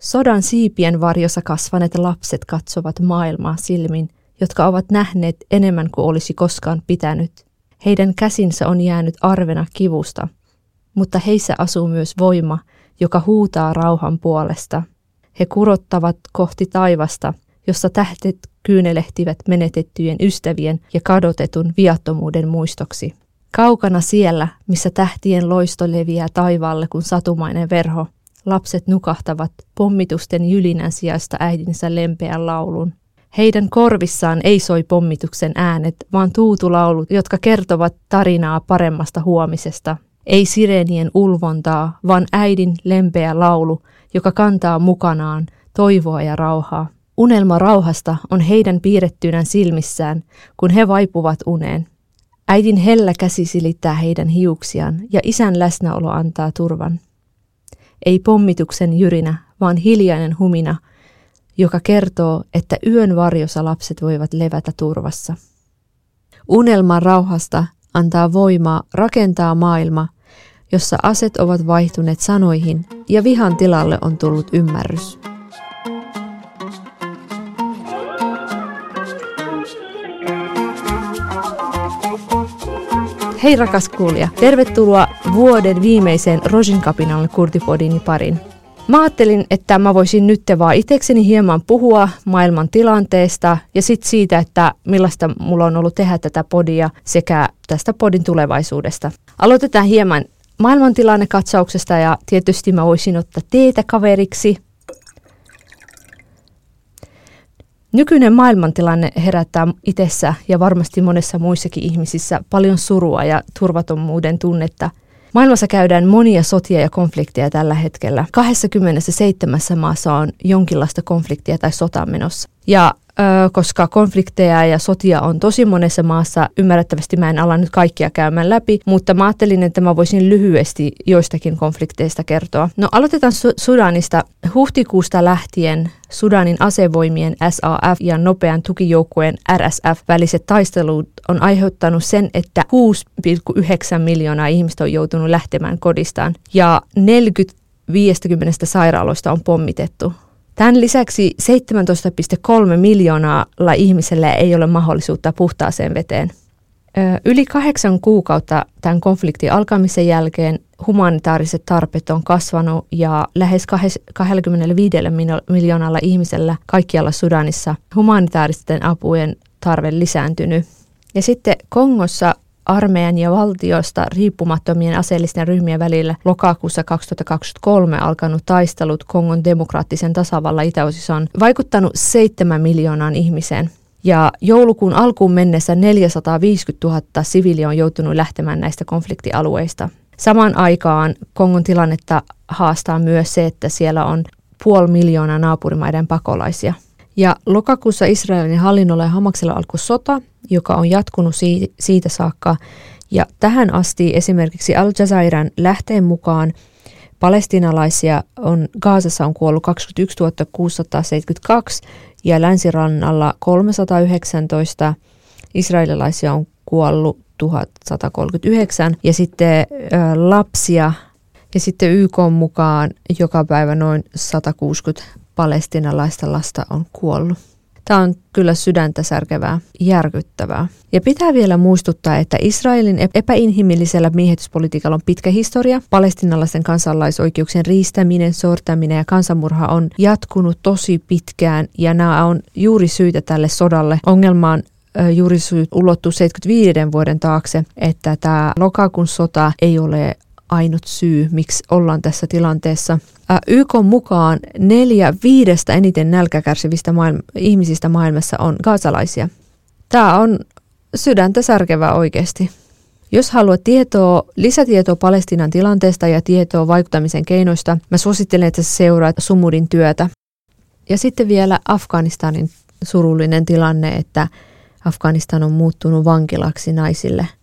Sodan siipien varjossa kasvaneet lapset katsovat maailmaa silmin, jotka ovat nähneet enemmän kuin olisi koskaan pitänyt. Heidän käsinsä on jäänyt arvena kivusta, mutta heissä asuu myös voima, joka huutaa rauhan puolesta. He kurottavat kohti taivasta, jossa tähtet kyynelehtivät menetettyjen ystävien ja kadotetun viattomuuden muistoksi. Kaukana siellä, missä tähtien loisto leviää taivaalle kuin satumainen verho, lapset nukahtavat pommitusten jylinän sijasta äidinsä lempeän laulun. Heidän korvissaan ei soi pommituksen äänet, vaan tuutulaulut, jotka kertovat tarinaa paremmasta huomisesta. Ei sireenien ulvontaa, vaan äidin lempeä laulu, joka kantaa mukanaan toivoa ja rauhaa. Unelma rauhasta on heidän piirrettynä silmissään, kun he vaipuvat uneen. Äidin hellä käsi silittää heidän hiuksiaan ja isän läsnäolo antaa turvan. Ei pommituksen jyrinä, vaan hiljainen humina, joka kertoo, että yön varjossa lapset voivat levätä turvassa. Unelma rauhasta antaa voimaa rakentaa maailma, jossa aset ovat vaihtuneet sanoihin ja vihan tilalle on tullut ymmärrys. Hei rakas kuulija, tervetuloa vuoden viimeiseen Rojin kapinalle Kurtipodini parin. Mä ajattelin, että mä voisin nyt vaan itsekseni hieman puhua maailman tilanteesta ja sitten siitä, että millaista mulla on ollut tehdä tätä podia sekä tästä podin tulevaisuudesta. Aloitetaan hieman maailmantilannekatsauksesta ja tietysti mä voisin ottaa teitä kaveriksi – Nykyinen maailmantilanne herättää itsessä ja varmasti monessa muissakin ihmisissä paljon surua ja turvatonmuuden tunnetta. Maailmassa käydään monia sotia ja konflikteja tällä hetkellä. 27 maassa on jonkinlaista konfliktia tai sotaa menossa. Ja koska konflikteja ja sotia on tosi monessa maassa. Ymmärrettävästi mä en ala nyt kaikkia käymään läpi, mutta mä ajattelin, että mä voisin lyhyesti joistakin konflikteista kertoa. No aloitetaan Su- Sudanista. Huhtikuusta lähtien Sudanin asevoimien SAF ja nopean tukijoukkueen RSF väliset taistelut on aiheuttanut sen, että 6,9 miljoonaa ihmistä on joutunut lähtemään kodistaan ja 40 50 sairaaloista on pommitettu. Tämän lisäksi 17,3 miljoonalla ihmisellä ei ole mahdollisuutta puhtaaseen veteen. Yli kahdeksan kuukautta tämän konfliktin alkamisen jälkeen humanitaariset tarpeet on kasvanut ja lähes 25 miljoonalla ihmisellä kaikkialla Sudanissa humanitaaristen apujen tarve lisääntynyt. Ja sitten Kongossa armeijan ja valtiosta riippumattomien aseellisten ryhmien välillä lokakuussa 2023 alkanut taistelut Kongon demokraattisen tasavallan itäosissa on vaikuttanut 7 miljoonaan ihmiseen. Ja joulukuun alkuun mennessä 450 000 siviiliä on joutunut lähtemään näistä konfliktialueista. Samaan aikaan Kongon tilannetta haastaa myös se, että siellä on puoli miljoonaa naapurimaiden pakolaisia. Ja lokakuussa Israelin hallinnolla ja Hamaksella alkoi sota, joka on jatkunut siitä saakka. Ja tähän asti esimerkiksi Al Jazairan lähteen mukaan palestinalaisia on Gaasassa on kuollut 21 672 ja länsirannalla 319. Israelilaisia on kuollut 1139 ja sitten ö, lapsia ja sitten YK mukaan joka päivä noin 160 palestinalaista lasta on kuollut. Tämä on kyllä sydäntä särkevää, järkyttävää. Ja pitää vielä muistuttaa, että Israelin epäinhimillisellä miehityspolitiikalla on pitkä historia. Palestinalaisten kansalaisoikeuksien riistäminen, sortaminen ja kansanmurha on jatkunut tosi pitkään ja nämä on juuri syitä tälle sodalle. Ongelmaan juuri syyt ulottuu 75 vuoden taakse, että tämä lokakuun sota ei ole ainut syy, miksi ollaan tässä tilanteessa. YK mukaan neljä viidestä eniten nälkäkärsivistä maailma, ihmisistä maailmassa on kaasalaisia. Tämä on sydäntä särkevää oikeasti. Jos haluat tietoa, lisätietoa Palestinan tilanteesta ja tietoa vaikuttamisen keinoista, mä suosittelen, että seuraat Sumudin työtä. Ja sitten vielä Afganistanin surullinen tilanne, että Afganistan on muuttunut vankilaksi naisille –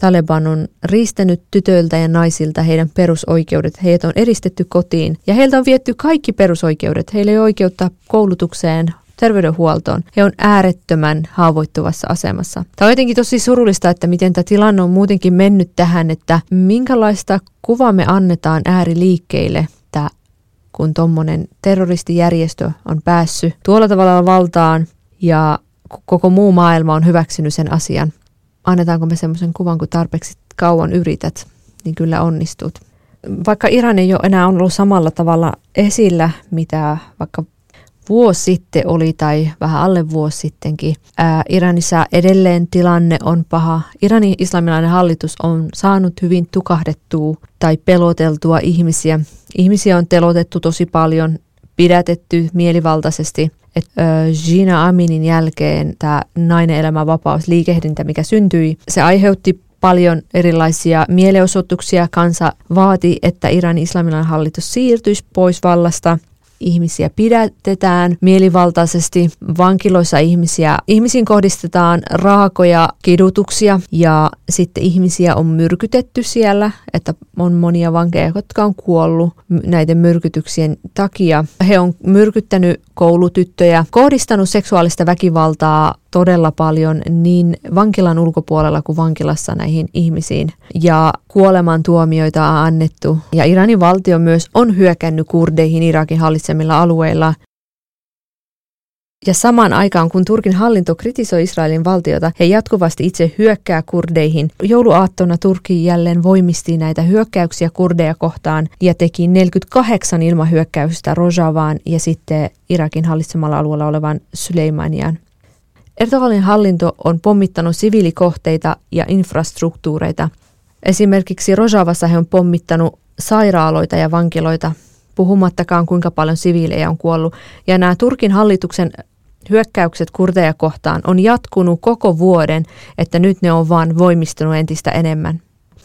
Taleban on riistänyt tytöiltä ja naisilta heidän perusoikeudet. Heitä on eristetty kotiin ja heiltä on vietty kaikki perusoikeudet. Heillä ei ole oikeutta koulutukseen, terveydenhuoltoon. He on äärettömän haavoittuvassa asemassa. Tämä on jotenkin tosi surullista, että miten tämä tilanne on muutenkin mennyt tähän, että minkälaista kuvaa me annetaan ääriliikkeille, että kun tuommoinen terroristijärjestö on päässyt tuolla tavalla valtaan ja koko muu maailma on hyväksynyt sen asian. Annetaanko me semmoisen kuvan, kun tarpeeksi kauan yrität, niin kyllä onnistut. Vaikka Iran ei ole enää ollut samalla tavalla esillä, mitä vaikka vuosi sitten oli tai vähän alle vuosi sittenkin. Ää, Iranissa edelleen tilanne on paha. Iranin islamilainen hallitus on saanut hyvin tukahdettua tai peloteltua ihmisiä. Ihmisiä on telotettu tosi paljon, pidätetty mielivaltaisesti. Et, ö, Gina Aminin jälkeen tämä nainen elämä vapaus liikehdintä, mikä syntyi, se aiheutti paljon erilaisia mielenosoituksia. Kansa vaati, että Iranin islamilainen hallitus siirtyisi pois vallasta – ihmisiä pidätetään mielivaltaisesti, vankiloissa ihmisiä, ihmisiin kohdistetaan raakoja kidutuksia ja sitten ihmisiä on myrkytetty siellä, että on monia vankeja, jotka on kuollut näiden myrkytyksien takia. He on myrkyttänyt koulutyttöjä, kohdistanut seksuaalista väkivaltaa todella paljon niin vankilan ulkopuolella kuin vankilassa näihin ihmisiin. Ja kuolemantuomioita on annettu. Ja Iranin valtio myös on hyökännyt kurdeihin Irakin hallitsemilla alueilla. Ja samaan aikaan, kun Turkin hallinto kritisoi Israelin valtiota, he jatkuvasti itse hyökkää kurdeihin. Jouluaattona Turkki jälleen voimisti näitä hyökkäyksiä kurdeja kohtaan ja teki 48 ilmahyökkäystä Rojavaan ja sitten Irakin hallitsemalla alueella olevan Suleimanian. Erdoganin hallinto on pommittanut siviilikohteita ja infrastruktuureita. Esimerkiksi Rojavassa he on pommittanut sairaaloita ja vankiloita, puhumattakaan kuinka paljon siviilejä on kuollut. Ja nämä Turkin hallituksen hyökkäykset kurdeja kohtaan on jatkunut koko vuoden, että nyt ne on vaan voimistunut entistä enemmän.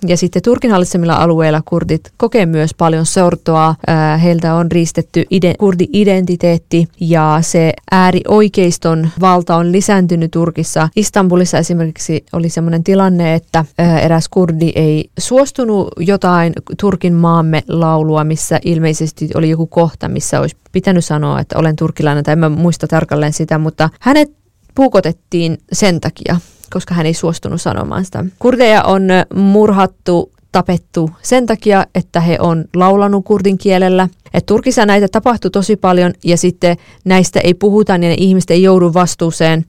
Ja sitten Turkin hallitsemilla alueilla kurdit kokee myös paljon sortoa. Heiltä on riistetty ide- kurdi-identiteetti ja se äärioikeiston valta on lisääntynyt Turkissa. Istanbulissa esimerkiksi oli sellainen tilanne, että eräs kurdi ei suostunut jotain Turkin maamme laulua, missä ilmeisesti oli joku kohta, missä olisi pitänyt sanoa, että olen turkilainen, tai en mä muista tarkalleen sitä, mutta hänet puukotettiin sen takia, koska hän ei suostunut sanomaan sitä. Kurdeja on murhattu, tapettu sen takia, että he on laulanut kurdin kielellä. Et Turkissa näitä tapahtuu tosi paljon ja sitten näistä ei puhuta, niin ne ihmiset ei joudu vastuuseen.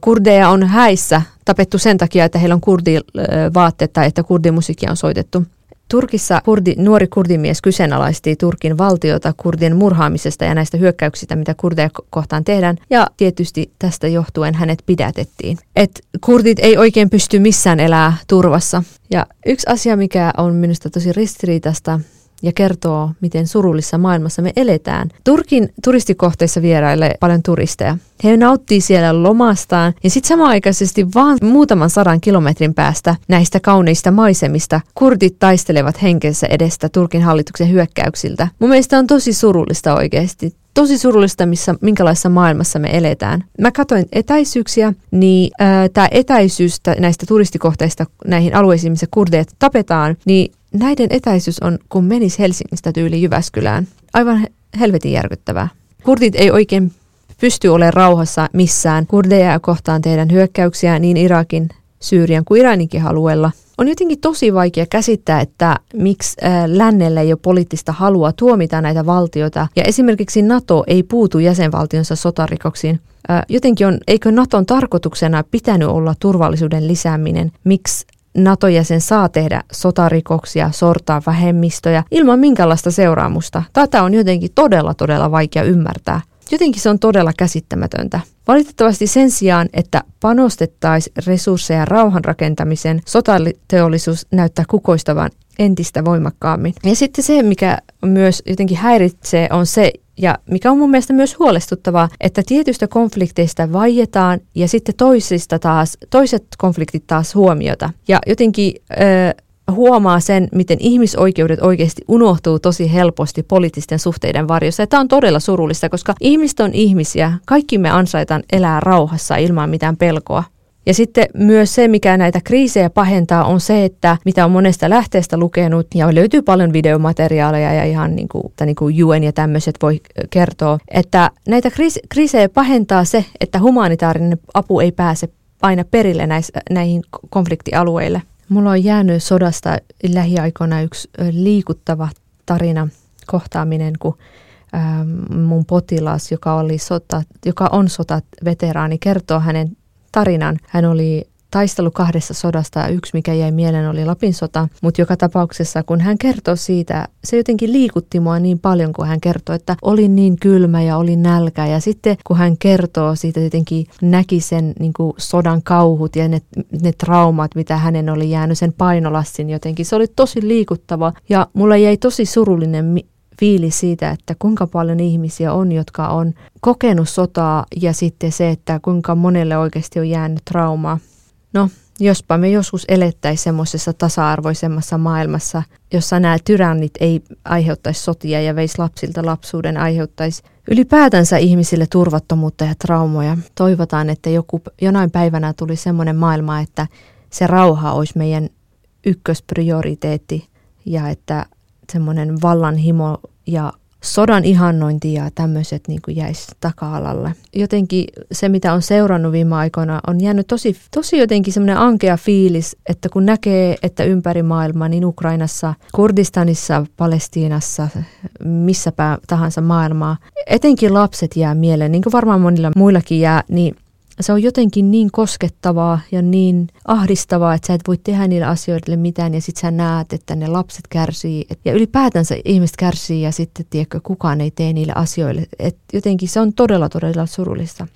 kurdeja on häissä tapettu sen takia, että heillä on kurdivaatteet tai että kurdimusiikkia on soitettu. Turkissa kurdi, nuori kurdimies kyseenalaisti Turkin valtiota kurdien murhaamisesta ja näistä hyökkäyksistä, mitä kurdeja kohtaan tehdään. Ja tietysti tästä johtuen hänet pidätettiin. Et kurdit ei oikein pysty missään elää turvassa. Ja yksi asia, mikä on minusta tosi ristiriitasta ja kertoo, miten surullissa maailmassa me eletään. Turkin turistikohteissa vierailee paljon turisteja. He nauttii siellä lomastaan ja sitten samaaikaisesti vaan muutaman sadan kilometrin päästä näistä kauneista maisemista kurdit taistelevat henkensä edestä Turkin hallituksen hyökkäyksiltä. Mun mielestä on tosi surullista oikeasti tosi surullista, missä, minkälaisessa maailmassa me eletään. Mä katsoin etäisyyksiä, niin tämä etäisyys näistä turistikohteista näihin alueisiin, missä kurdeet tapetaan, niin näiden etäisyys on, kun menisi Helsingistä tyyli Jyväskylään. Aivan helvetin järkyttävää. Kurdit ei oikein pysty olemaan rauhassa missään. Kurdeja kohtaan tehdään hyökkäyksiä niin Irakin, Syyrian kuin Iraninkin alueella. On jotenkin tosi vaikea käsittää, että miksi lännellä ei ole poliittista halua tuomita näitä valtioita. Ja esimerkiksi NATO ei puutu jäsenvaltionsa sotarikoksiin. Jotenkin on, eikö Naton tarkoituksena pitänyt olla turvallisuuden lisääminen? Miksi NATO-jäsen saa tehdä sotarikoksia, sortaa vähemmistöjä ilman minkälaista seuraamusta. Tätä on jotenkin todella, todella vaikea ymmärtää. Jotenkin se on todella käsittämätöntä. Valitettavasti sen sijaan, että panostettaisiin resursseja rauhan rakentamiseen, sotateollisuus näyttää kukoistavan entistä voimakkaammin. Ja sitten se, mikä myös jotenkin häiritsee, on se, ja mikä on mun mielestä myös huolestuttavaa, että tietystä konflikteista vaietaan ja sitten toisista taas, toiset konfliktit taas huomiota. Ja jotenkin ö, huomaa sen, miten ihmisoikeudet oikeasti unohtuu tosi helposti poliittisten suhteiden varjossa. Ja tämä on todella surullista, koska ihmiset on ihmisiä. Kaikki me ansaitaan elää rauhassa ilman mitään pelkoa. Ja sitten myös se, mikä näitä kriisejä pahentaa, on se, että mitä on monesta lähteestä lukenut, ja löytyy paljon videomateriaaleja ja ihan niin kuin, niin kuin UN ja tämmöiset voi kertoa, että näitä kriisejä pahentaa se, että humanitaarinen apu ei pääse aina perille näissä, näihin konfliktialueille. Mulla on jäänyt sodasta lähiaikoina yksi liikuttava tarina, kohtaaminen, kun ähm, mun potilas, joka, oli sota, joka on sotaveteraani, kertoo hänen tarinan. Hän oli taistelu kahdessa sodasta ja yksi, mikä jäi mieleen, oli Lapin sota. Mutta joka tapauksessa, kun hän kertoi siitä, se jotenkin liikutti mua niin paljon, kun hän kertoi, että oli niin kylmä ja oli nälkä. Ja sitten kun hän kertoo siitä, jotenkin näki sen niin kuin sodan kauhut ja ne, ne traumat, mitä hänen oli jäänyt, sen painolassin jotenkin. Se oli tosi liikuttava ja mulla jäi tosi surullinen fiilis siitä, että kuinka paljon ihmisiä on, jotka on kokenut sotaa ja sitten se, että kuinka monelle oikeasti on jäänyt traumaa. No, jospa me joskus elettäisiin semmoisessa tasa-arvoisemmassa maailmassa, jossa nämä tyrannit ei aiheuttaisi sotia ja veisi lapsilta lapsuuden, aiheuttaisi ylipäätänsä ihmisille turvattomuutta ja traumoja. Toivotaan, että joku, jonain päivänä tuli semmoinen maailma, että se rauha olisi meidän ykkösprioriteetti ja että semmoinen vallanhimo ja sodan ihannointi ja tämmöiset niin jäisi taka-alalle. Jotenkin se, mitä on seurannut viime aikoina, on jäänyt tosi, tosi jotenkin semmoinen ankea fiilis, että kun näkee, että ympäri maailmaa, niin Ukrainassa, Kurdistanissa, Palestiinassa, missä tahansa maailmaa, etenkin lapset jää mieleen, niin kuin varmaan monilla muillakin jää, niin se on jotenkin niin koskettavaa ja niin ahdistavaa, että sä et voi tehdä niille asioille mitään ja sit sä näet, että ne lapset kärsii ja ylipäätänsä ihmiset kärsii ja sitten tiedätkö, kukaan ei tee niille asioille. Et jotenkin se on todella todella surullista.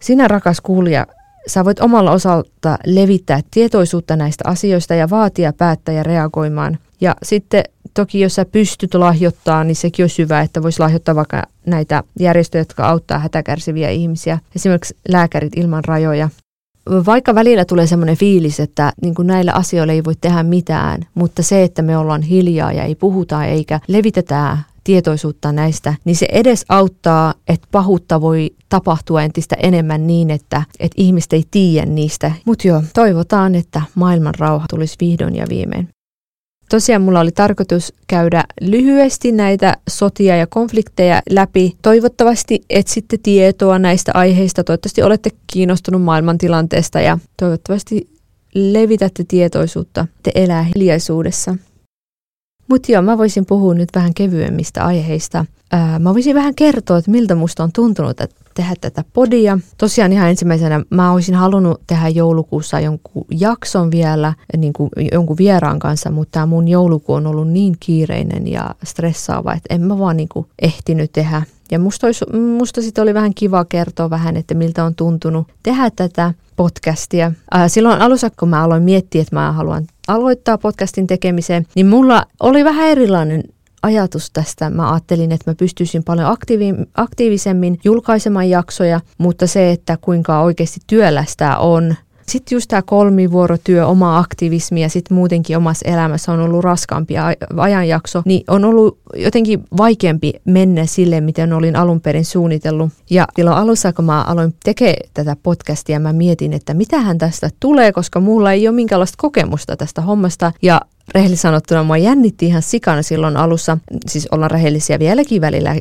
Sinä rakas kuulija, sä voit omalla osalta levittää tietoisuutta näistä asioista ja vaatia päättäjä reagoimaan. Ja sitten toki jos sä pystyt lahjoittamaan, niin sekin on hyvä, että voisi lahjoittaa vaikka näitä järjestöjä, jotka auttaa hätäkärsiviä ihmisiä. Esimerkiksi lääkärit ilman rajoja. Vaikka välillä tulee semmoinen fiilis, että niin kuin näillä asioilla ei voi tehdä mitään, mutta se, että me ollaan hiljaa ja ei puhuta eikä levitetä tietoisuutta näistä, niin se edes auttaa, että pahuutta voi tapahtua entistä enemmän niin, että, että ihmiset ei tiedä niistä. Mutta joo, toivotaan, että maailman rauha tulisi vihdoin ja viimein. Tosiaan mulla oli tarkoitus käydä lyhyesti näitä sotia ja konflikteja läpi. Toivottavasti etsitte tietoa näistä aiheista. Toivottavasti olette kiinnostunut maailmantilanteesta ja toivottavasti levitätte tietoisuutta. Te elää hiljaisuudessa. Mutta joo, mä voisin puhua nyt vähän kevyemmistä aiheista. Ää, mä voisin vähän kertoa, että miltä musta on tuntunut että tehdä tätä podia. Tosiaan ihan ensimmäisenä mä olisin halunnut tehdä joulukuussa jonkun jakson vielä niin kuin jonkun vieraan kanssa, mutta tämä mun joulukuu on ollut niin kiireinen ja stressaava, että en mä vaan niin kuin ehtinyt tehdä. Ja musta, olisi, musta sitten oli vähän kiva kertoa vähän, että miltä on tuntunut tehdä tätä podcastia. silloin alussa, kun mä aloin miettiä, että mä haluan aloittaa podcastin tekemiseen, niin mulla oli vähän erilainen ajatus tästä. Mä ajattelin, että mä pystyisin paljon aktiivi- aktiivisemmin julkaisemaan jaksoja, mutta se, että kuinka oikeasti työlästä on sitten just tämä kolmivuorotyö, oma aktivismi ja sitten muutenkin omassa elämässä on ollut raskaampi ajanjakso, niin on ollut jotenkin vaikeampi mennä sille, miten olin alun perin suunnitellut. Ja silloin alussa, kun mä aloin tekemään tätä podcastia, mä mietin, että mitähän tästä tulee, koska mulla ei ole minkäänlaista kokemusta tästä hommasta. Ja rehellisesti sanottuna mua jännitti ihan sikana silloin alussa, siis ollaan rehellisiä vieläkin välillä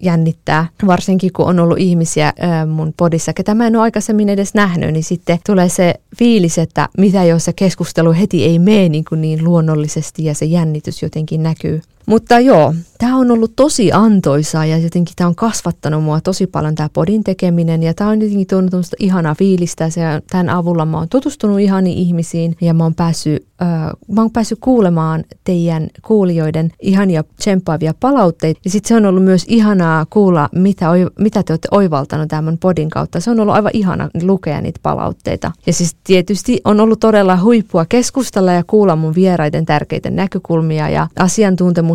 jännittää, varsinkin kun on ollut ihmisiä mun podissa, ketä mä en ole aikaisemmin edes nähnyt, niin sitten tulee se fiilis, että mitä jos se keskustelu heti ei mene niin, kuin niin luonnollisesti ja se jännitys jotenkin näkyy. Mutta joo, tämä on ollut tosi antoisaa ja jotenkin tämä on kasvattanut mua tosi paljon tämä podin tekeminen ja tämä on jotenkin tuonut ihanaa fiilistä ja tämän avulla mä oon tutustunut ihaniin ihmisiin ja mä oon päässyt, äh, oon päässyt kuulemaan teidän kuulijoiden ihania tsemppaavia palautteita ja sitten se on ollut myös ihanaa kuulla, mitä, mitä te olette oivaltanut tämän podin kautta. Se on ollut aivan ihana lukea niitä palautteita. Ja siis tietysti on ollut todella huippua keskustella ja kuulla mun vieraiden tärkeitä näkökulmia ja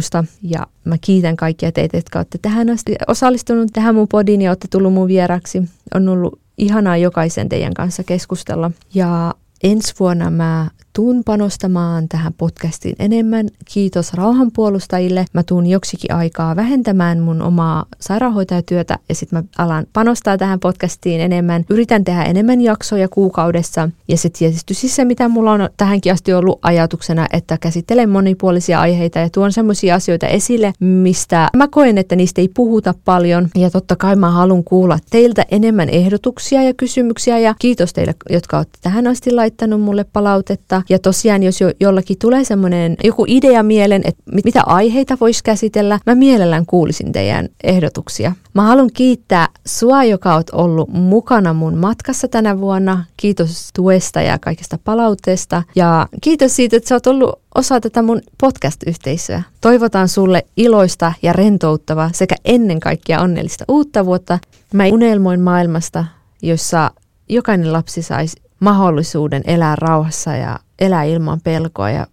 asiantuntemusta ja Mä kiitän kaikkia teitä, jotka olette tähän asti osallistunut tähän mun podiin ja olette tullut mun vieraksi. On ollut ihanaa jokaisen teidän kanssa keskustella. Ja ensi vuonna mä tuun panostamaan tähän podcastiin enemmän. Kiitos rauhanpuolustajille. Mä tuun joksikin aikaa vähentämään mun omaa sairaanhoitajatyötä ja sitten mä alan panostaa tähän podcastiin enemmän. Yritän tehdä enemmän jaksoja kuukaudessa ja se tietysti siis se, mitä mulla on tähänkin asti ollut ajatuksena, että käsittelen monipuolisia aiheita ja tuon semmoisia asioita esille, mistä mä koen, että niistä ei puhuta paljon. Ja totta kai mä haluan kuulla teiltä enemmän ehdotuksia ja kysymyksiä ja kiitos teille, jotka olette tähän asti laittanut mulle palautetta. Ja tosiaan, jos jo, jollakin tulee semmoinen joku idea mielen, että mitä aiheita voisi käsitellä, mä mielellään kuulisin teidän ehdotuksia. Mä haluan kiittää sua, joka oot ollut mukana mun matkassa tänä vuonna. Kiitos tuesta ja kaikesta palautteesta. Ja kiitos siitä, että sä oot ollut osa tätä mun podcast-yhteisöä. Toivotan sulle iloista ja rentouttavaa sekä ennen kaikkea onnellista uutta vuotta. Mä unelmoin maailmasta, jossa jokainen lapsi saisi mahdollisuuden elää rauhassa ja elää ilman pelkoa ja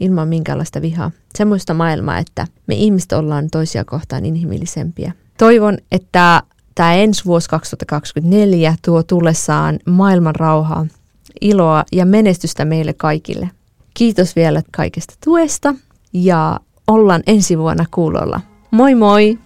ilman minkäänlaista vihaa. Semmoista maailmaa, että me ihmiset ollaan toisia kohtaan inhimillisempiä. Toivon, että tämä ensi vuosi 2024 tuo tullessaan maailman rauhaa, iloa ja menestystä meille kaikille. Kiitos vielä kaikesta tuesta ja ollaan ensi vuonna kuulolla. Moi moi!